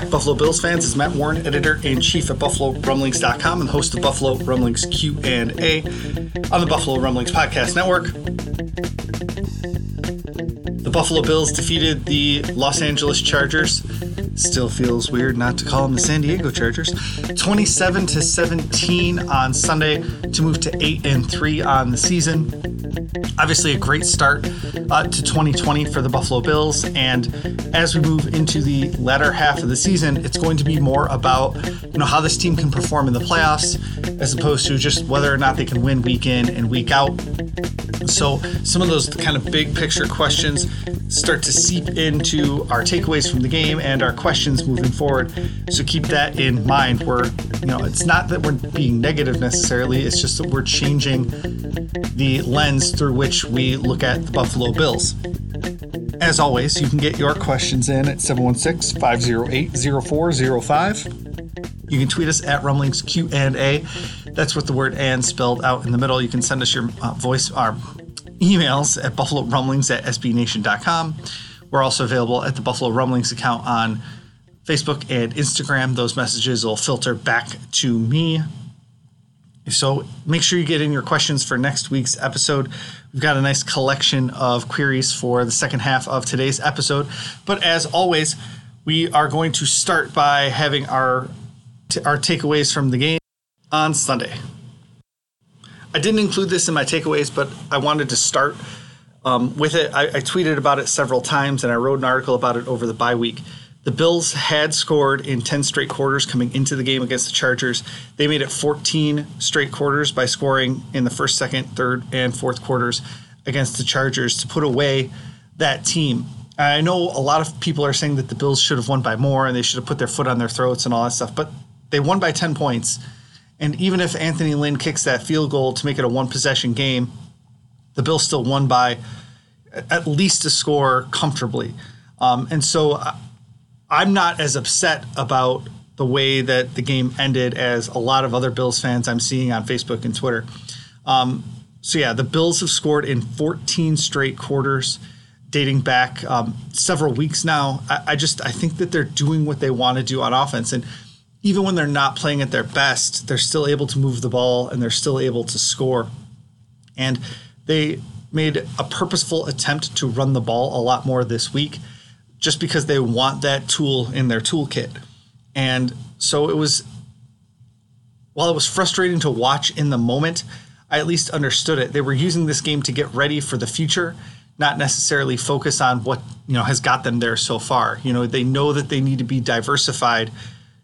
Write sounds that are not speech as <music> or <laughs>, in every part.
Back, Buffalo Bills fans. It's Matt Warren, editor in chief at BuffaloRumblings.com and host of Buffalo Rumblings Q and A on the Buffalo Rumblings Podcast Network. Buffalo Bills defeated the Los Angeles Chargers. Still feels weird not to call them the San Diego Chargers. 27 to 17 on Sunday to move to 8 and 3 on the season. Obviously, a great start uh, to 2020 for the Buffalo Bills. And as we move into the latter half of the season, it's going to be more about you know how this team can perform in the playoffs, as opposed to just whether or not they can win week in and week out. So some of those kind of big picture questions start to seep into our takeaways from the game and our questions moving forward. So keep that in mind. We're, you know, it's not that we're being negative necessarily, it's just that we're changing the lens through which we look at the Buffalo Bills. As always, you can get your questions in at 716 508 0405. You can tweet us at Rumblings Q and A. That's with the word "and" spelled out in the middle. You can send us your uh, voice, our emails at Buffalo Rumblings at SBNation.com. We're also available at the Buffalo Rumblings account on Facebook and Instagram. Those messages will filter back to me. So make sure you get in your questions for next week's episode. We've got a nice collection of queries for the second half of today's episode. But as always, we are going to start by having our t- our takeaways from the game on Sunday. I didn't include this in my takeaways, but I wanted to start um, with it. I, I tweeted about it several times, and I wrote an article about it over the bye week. The Bills had scored in 10 straight quarters coming into the game against the Chargers. They made it 14 straight quarters by scoring in the first, second, third, and fourth quarters against the Chargers to put away that team. I know a lot of people are saying that the Bills should have won by more and they should have put their foot on their throats and all that stuff, but they won by 10 points. And even if Anthony Lynn kicks that field goal to make it a one possession game, the Bills still won by at least a score comfortably. Um, and so I'm not as upset about the way that the game ended as a lot of other Bills fans I'm seeing on Facebook and Twitter. Um, so yeah, the Bills have scored in 14 straight quarters, dating back um, several weeks now. I, I, just I think that they're doing what they want to do on offense, and even when they're not playing at their best, they're still able to move the ball and they're still able to score. And they made a purposeful attempt to run the ball a lot more this week just because they want that tool in their toolkit. And so it was, while it was frustrating to watch in the moment, I at least understood it. They were using this game to get ready for the future, not necessarily focus on what, you know, has got them there so far. You know, they know that they need to be diversified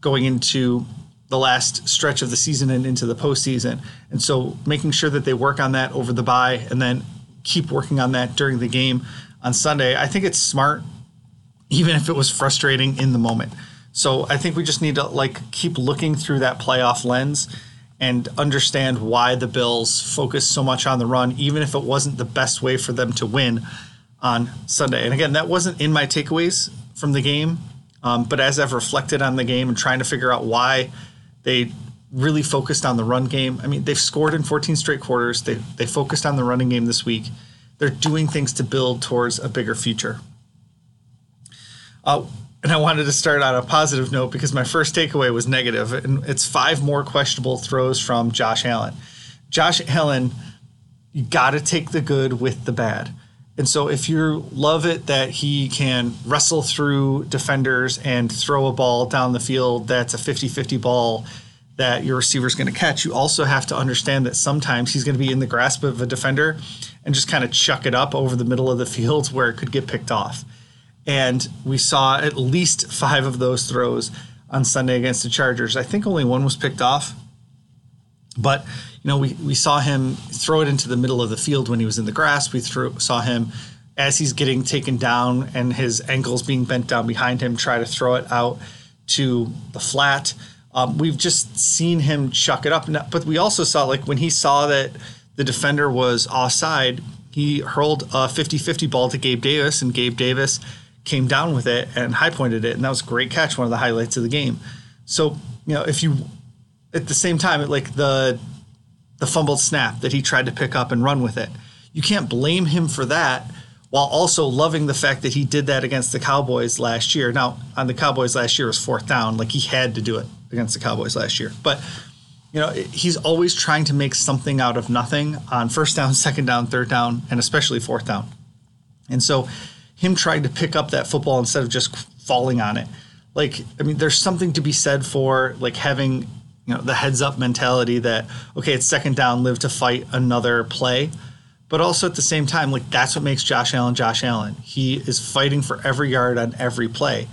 going into the last stretch of the season and into the postseason. And so making sure that they work on that over the bye and then keep working on that during the game on Sunday, I think it's smart even if it was frustrating in the moment. So I think we just need to like keep looking through that playoff lens and understand why the Bills focus so much on the run, even if it wasn't the best way for them to win on Sunday. And again, that wasn't in my takeaways from the game, um, but as I've reflected on the game and trying to figure out why they really focused on the run game. I mean, they've scored in 14 straight quarters. They they focused on the running game this week. They're doing things to build towards a bigger future. Uh, and I wanted to start on a positive note because my first takeaway was negative, and it's five more questionable throws from Josh Allen. Josh Allen, you got to take the good with the bad. And so if you love it that he can wrestle through defenders and throw a ball down the field that's a 50-50 ball that your receiver is going to catch, you also have to understand that sometimes he's going to be in the grasp of a defender and just kind of chuck it up over the middle of the field where it could get picked off. And we saw at least five of those throws on Sunday against the Chargers. I think only one was picked off. But, you know, we, we saw him throw it into the middle of the field when he was in the grass. We threw, saw him as he's getting taken down and his ankles being bent down behind him, try to throw it out to the flat. Um, we've just seen him chuck it up. But we also saw, like, when he saw that the defender was offside, he hurled a 50 50 ball to Gabe Davis, and Gabe Davis came down with it and high pointed it, and that was a great catch, one of the highlights of the game. So you know, if you at the same time, like the the fumbled snap that he tried to pick up and run with it, you can't blame him for that. While also loving the fact that he did that against the Cowboys last year. Now, on the Cowboys last year was fourth down, like he had to do it against the Cowboys last year. But you know, he's always trying to make something out of nothing on first down, <laughs> second down, third down, and especially fourth down. And so him trying to pick up that football instead of just falling on it. Like, I mean, there's something to be said for like having, you know, the heads up mentality that, okay, it's second down, live to fight another play. But also at the same time, like that's what makes Josh Allen Josh Allen. He is fighting for every yard on every play.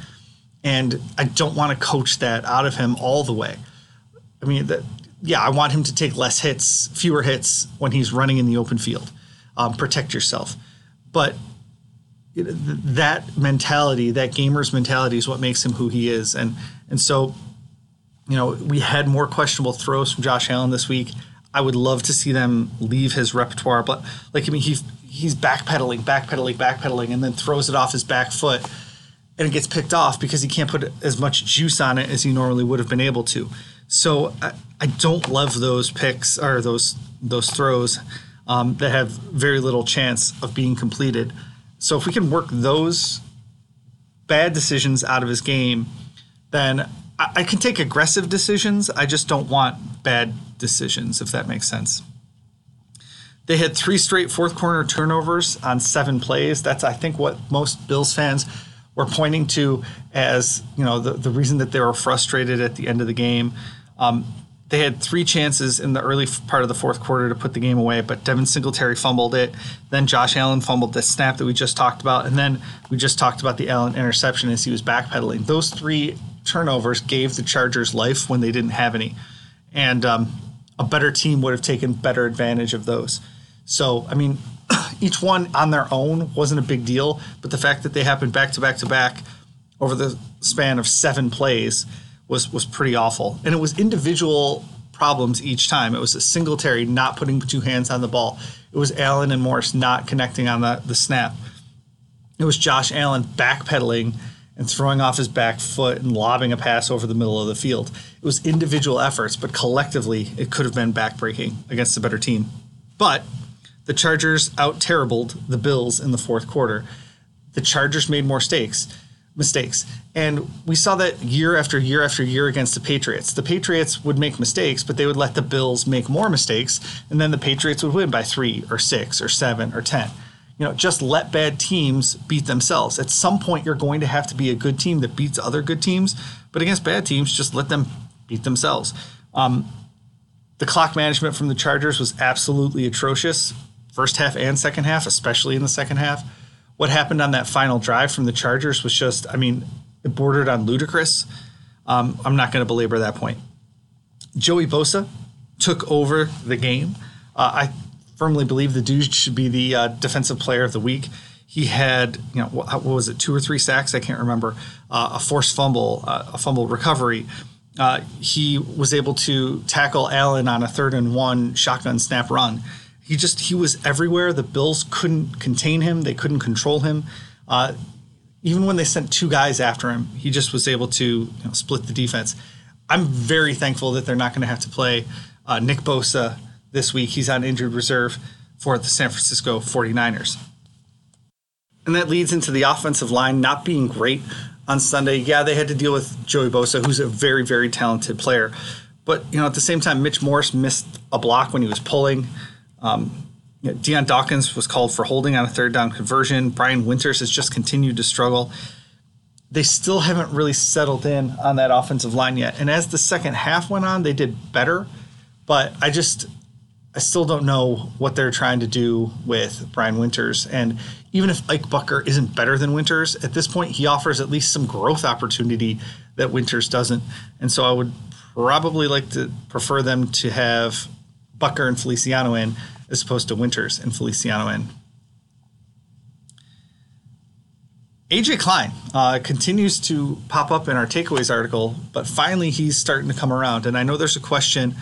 And I don't want to coach that out of him all the way. I mean, that, yeah, I want him to take less hits, fewer hits when he's running in the open field. Um, protect yourself. But that mentality, that gamer's mentality, is what makes him who he is. And and so, you know, we had more questionable throws from Josh Allen this week. I would love to see them leave his repertoire, but like I mean, he's he's backpedaling, backpedaling, backpedaling, and then throws it off his back foot, and it gets picked off because he can't put as much juice on it as he normally would have been able to. So I, I don't love those picks or those those throws um, that have very little chance of being completed. So if we can work those bad decisions out of his game, then I, can take aggressive decisions. I just don't want bad decisions, if that makes sense. They had three straight fourth corner turnovers on seven plays. That's, I think, what most Bills fans were pointing to as you know the, the reason that they were frustrated at the end of the game. Um, they had three chances in the early part of the fourth quarter to put the game away, but Devin Singletary fumbled it. Then Josh Allen fumbled the snap that we just talked about, and then we just talked about the Allen interception as he was backpedaling. Those three turnovers gave the Chargers life when they didn't have any, and um, a better team would have taken better advantage of those. So, I mean, <clears throat> each one on their own wasn't a big deal, but the fact that they happened back to back to back over the span of seven plays was was pretty awful. And it was individual problems each time. It was a Singletary not putting two hands on the ball. It was Allen and Morse not connecting on the, the snap. It was Josh Allen backpedaling and throwing off his back foot and lobbing a pass over the middle of the field. It was individual efforts, but collectively it could have been backbreaking against a better team. But the Chargers out terribled the Bills in the fourth quarter. The Chargers made more mistakes mistakes. And we saw that year after year after year against the Patriots. The Patriots would make mistakes, but they would let the Bills make more mistakes, and then the Patriots would win by three or six or seven or 10. You know, just let bad teams beat themselves. At some point, you're going to have to be a good team that beats other good teams, but against bad teams, just let them beat themselves. Um, the clock management from the Chargers was absolutely atrocious, first half and second half, especially in the second half what happened on that final drive from the Chargers was just, I mean, it bordered on ludicrous. Um, I'm not going to belabor that point. Joey Bosa took over the game. Uh, I firmly believe the dude should be the uh, defensive player of the week. He had, you know, what, what was it, two or three sacks? I can't remember. Uh, a forced fumble, uh, a fumble recovery. Uh, he was able to tackle Allen on a third and one shotgun snap run he just he was everywhere. The Bills couldn't contain him. They couldn't control him. Uh, even when they sent two guys after him, he just was able to you know, split the defense. I'm very thankful that they're not going to have to play uh, Nick Bosa this week. He's on injured reserve for the San Francisco 49ers. And that leads into the offensive line not being great. on Sunday. Yeah, they had to deal with Joey Bosa, who's a very, very talented player. But, you know, at the same time, Mitch Morse missed a block when he was pulling. Um, you know, Dion Dawkins was called for holding on a third down conversion. Brian Winters has just continued to struggle. They still haven't really settled in on that offensive line yet. And as the second half went on, they did better. But I just, I still don't know what they're trying to do with Brian Winters. And even if Ike Boettger isn't better than Winters, at this point, he offers at least some growth opportunity that Winters doesn't. And so I would probably like to prefer them to have Bucker and Feliciano in as opposed to Winters and Feliciano in. AJ Klein uh, continues to pop up in our takeaways article, but finally he's starting to come around. And I know there's a question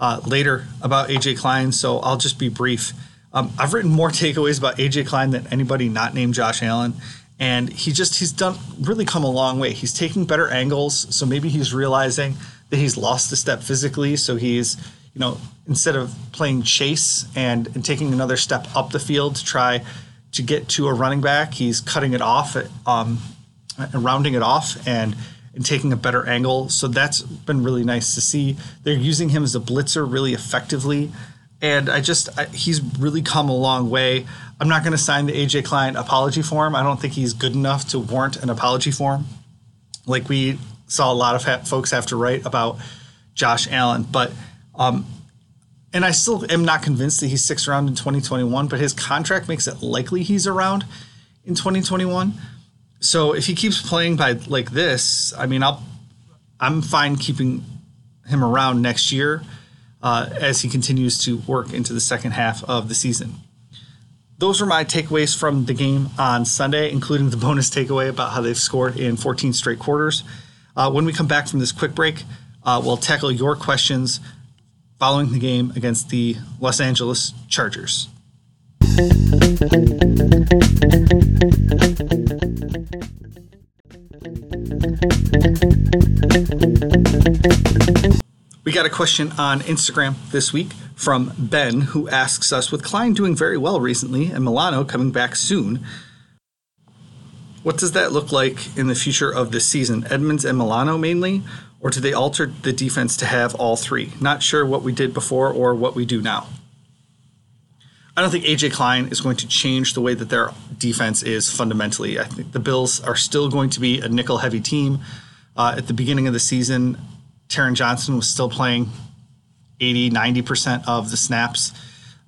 uh, later about AJ Klein, so I'll just be brief. Um, I've written more <laughs> takeaways about AJ Klein than anybody not named Josh Allen, and he just he's done really come a long way. He's taking better angles, so maybe he's realizing that he's lost a step physically, so he's you know instead of playing chase and, and taking another step up the field to try to get to a running back, he's cutting it off um, and rounding it off and and taking a better angle. So that's been really nice to see. They're using him as a blitzer really effectively. And I just, I, he's really come a long way. I'm not going to sign the AJ Klein apology form. I don't think he's good enough to warrant an apology form. Like we saw a lot of ha- folks have to write about Josh Allen. But, um, and I still am not convinced that he's six around in 2021, but his contract makes it likely he's around in 2021 so if he keeps playing by like this, I mean, I'll I'm fine keeping him around next year uh, as he continues to work into the second half of the season. Those are my takeaways from the game on Sunday, including the <laughs> bonus takeaway about how they've scored in 14 straight quarters. Uh, when we come back from this quick break, uh, we'll tackle your questions following the game against the Los Angeles Chargers. Question on Instagram this week from Ben who asks us With Klein doing very well recently and Milano coming back soon, what does that look like in the future of this season? Edmunds and Milano mainly, or do they alter the defense to have all three? Not sure what we did before or what we do now. I don't think AJ Klein is going to change the way that their defense is fundamentally. I think the Bills are still going to be a nickel heavy team. Uh, at the beginning of the season, Taron Johnson was still playing 80, 90% of the snaps.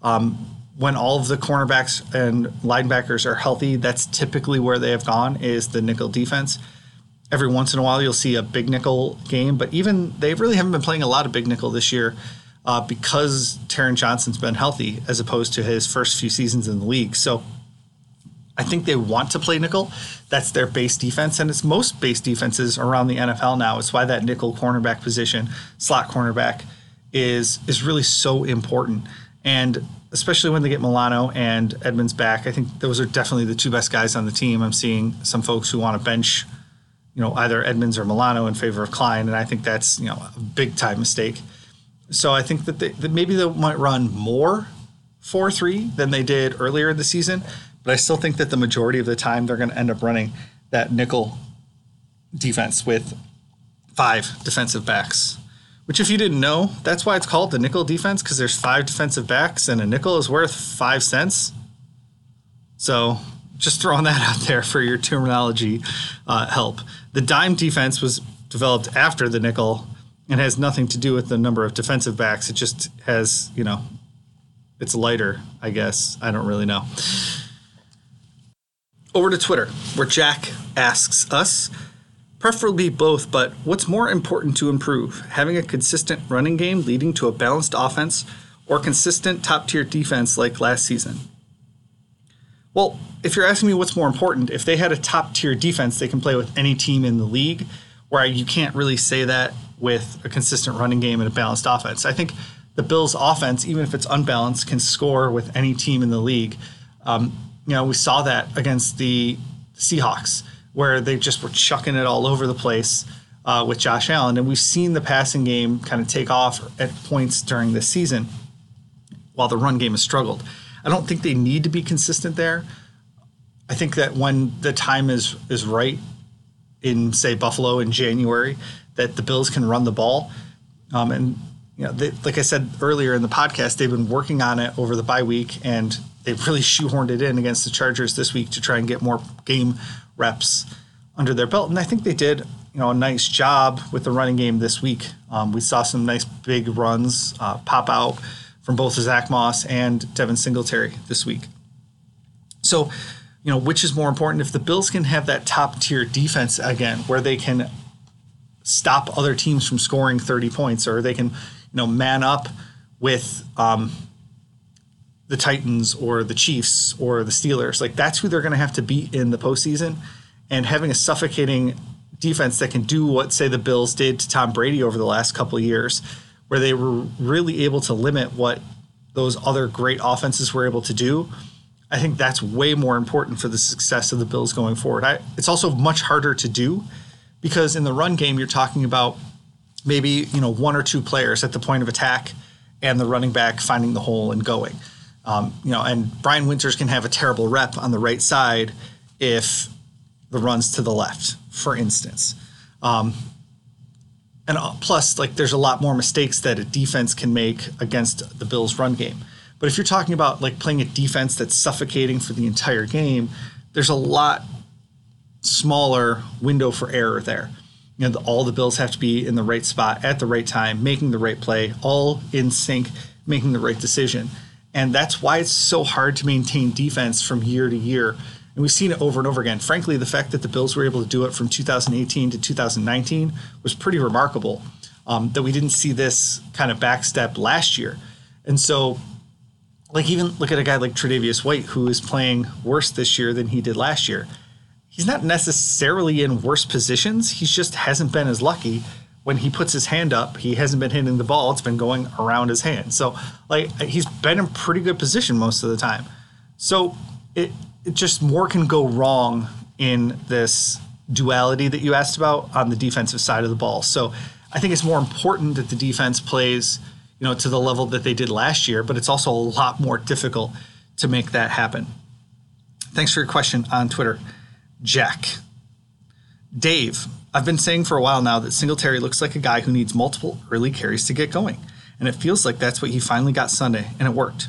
Um, when all of the cornerbacks and linebackers are healthy, that's typically where they have gone is the nickel defense. Every once in a while, you'll see a big nickel game, but even they really haven't been playing a lot of big nickel this year uh, because Taron Johnson's been healthy as opposed to his first few seasons in the league. So I think they want to play nickel. That's their base defense, and it's most base defenses around the NFL now. It's why that nickel cornerback position, slot cornerback, is is really so important. And especially when they get Milano and Edmunds back, I think those are definitely the two best guys on the team. I'm seeing some folks who want to bench, you know, either Edmunds or Milano in favor of Klein, and I think that's you know a big time mistake. So I think that, they, that maybe they might run more four three than they did earlier in the season but I still think that the majority of the time they're going to end up running that nickel defense with five defensive backs. Which, if you didn't know, that's why it's called the nickel defense because there's five defensive backs and a nickel is worth five cents. So, just throwing <laughs> that out there for your terminology uh, help. The dime defense was developed after the nickel and has nothing to do with the number of defensive backs. It just has, you know, it's lighter, I guess. I don't really know over to Twitter, where Jack asks us, preferably both, but what's more important to improve? Having a consistent running game leading to a balanced offense or consistent top tier defense like last season? Well, if you're asking me what's more important, if they had a top tier defense, they can play with any team in the league, where you can't really say that with a consistent running game and a balanced offense. I think the Bills' offense, even if it's unbalanced, can score with any team in the league. Um, you know, we saw that against the Seahawks, where they just were chucking it all over the place uh, with Josh Allen. And we've seen the passing game kind of take off at points during this season while the run game has struggled. I don't think they need to be consistent there. I think that when the time is is right in say Buffalo in January that the Bills can run the ball. Um, and you know, they, like I said earlier in the podcast, they've been working on it over the bye week, and they've really shoehorned it in against the Chargers this week to try and get more game reps under their belt. And I think they did, you know, a nice job with the running game this week. Um, we saw some nice big runs uh, pop out from both Zach Moss and Devin Singletary this week. So, you know, which is more important? If the Bills can have that top tier defense again, where they can stop other teams from scoring 30 points, or they can, know, man up with um, the Titans or the Chiefs or the Steelers. Like that's who they're going to have to beat in the postseason. And having a suffocating defense that can do what, say, the Bills did to Tom Brady over the last couple of years, where they were really able to limit what those other great offenses were able to do. I think that's way more important for the success of the Bills going forward. I, it's also much harder to do because in the run game, you're talking about maybe you know one or two players at the point of attack and the running back finding the hole and going. Um, you know, and Brian Winters can have a terrible rep on the right side if the runs to the left, for instance. Um, and uh, plus, like, there's a lot more mistakes that a defense can make against the Bills' run game. But if you're talking about like playing a defense that's suffocating for the entire game, there's a lot smaller window for error there. You know, the, all the Bills have to be in the right spot at the right time, making the right play, all in sync, making the right decision. And that's why it's so hard to maintain defense from year to year. And we've seen it over and over again. Frankly, the fact that the Bills were able to do it from 2018 to 2019 was pretty remarkable. Um, that we didn't see this kind of backstep last year. And so, like, even look at a guy like Tre'Davious White, who is playing worse this year than he did last year. He's not necessarily in worse positions. He just hasn't been as lucky when he puts his hand up. He hasn't been hitting the ball. It's been going around his hand. So, like, he's been in pretty good position most of the time. So, it, it just more can go wrong in this duality that you asked about on the defensive side of the ball. So, I think it's more important that the defense plays, you know, to the level that they did last year, but it's also a lot more difficult to make that happen. Thanks for your question on Twitter, Jack. Dave, I've been saying for a while now that Singletary looks like a guy who needs multiple early carries to get going, and it feels like that's what he finally got Sunday, and it worked.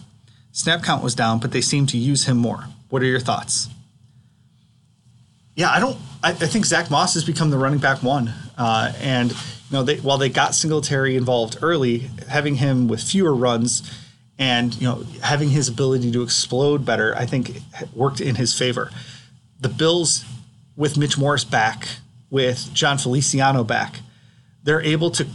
Snap count was down, but they seemed to use him more. What are your thoughts? Yeah, I don't. I, I think Zach Moss has become the running back one, uh, and you know, they, while they got Singletary involved early, having him with fewer runs and you know having his ability to explode better, I think worked in his favor. The Bills, with Mitch Morse back, with Jon Feliciano back, they're able to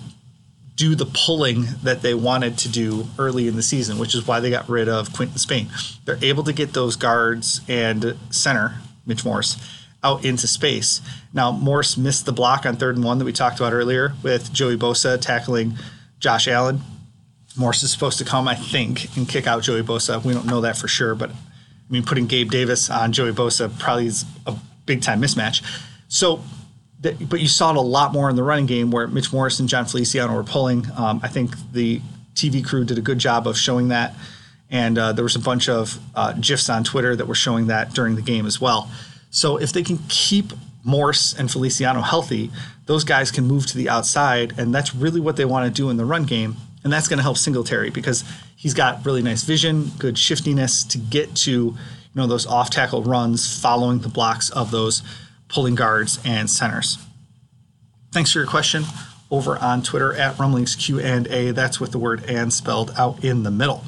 do the pulling that they wanted to do early in the season, which is why they got rid of Quinton Spain. They're able to get those guards and center, Mitch Morse, out into space. Now, Morse missed the block on third and one that we talked about earlier with Joey Bosa tackling Josh Allen. Morse is supposed to come, I think, and kick out Joey Bosa. We don't know that for sure, but I mean, putting Gabe Davis on Joey Bosa probably is a big time mismatch. So, but you saw it a lot more in the running game where Mitch Morse and Jon Feliciano were pulling. Um, I think the TV crew did a good job of showing that. And uh, there was a bunch of uh, GIFs on Twitter that were showing that during the game as well. So if they can keep Morse and Feliciano healthy, those guys can move to the outside, and that's really what they want to do in the run game. And that's going to help Singletary because he's got really nice vision, good shiftiness to get to you know those off tackle runs following the blocks of those pulling guards and centers. Thanks for your question over on Twitter at Rumblings Q and A. That's with the word "and" spelled out in the middle.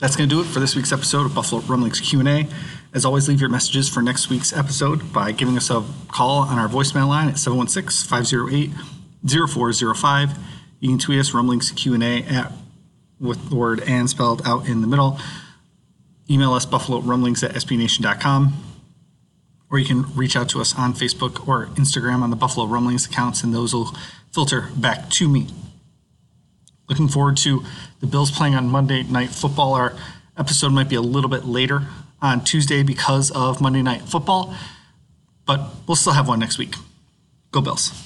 That's going to do it for this week's episode of Buffalo Rumblings Q and A. As always, leave your messages for next week's episode by giving us a call on our voicemail line at 716-508-0405. You can tweet us rumblings Q&A at with the word and spelled out in the middle. Email us buffalo rumblings at sbnation.com. Or you can reach out to us on Facebook or Instagram on the Buffalo Rumblings accounts, and those will filter back to me. Looking forward to the Bills playing on Monday Night Football. Our episode might be a little bit later on Tuesday because of Monday Night Football, but we'll still have one next week. Go Bills.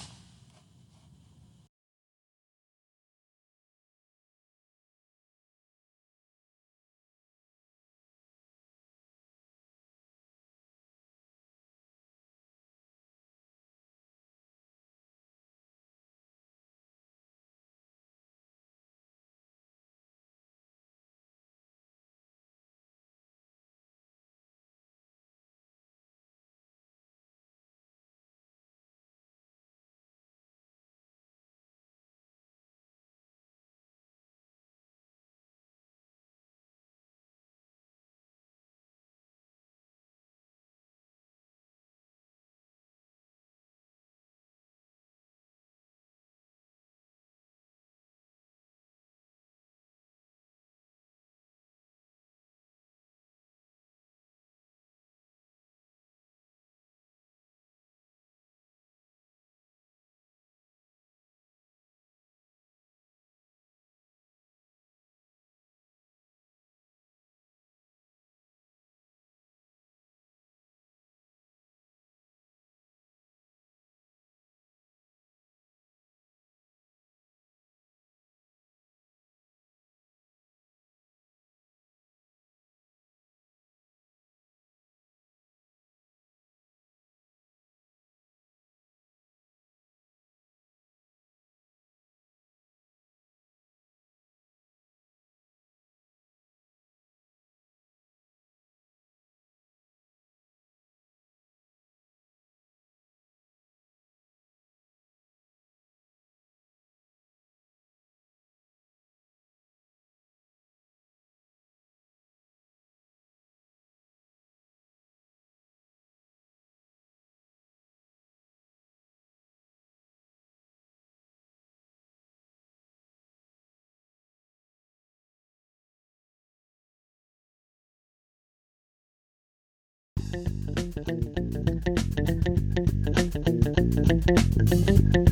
Thank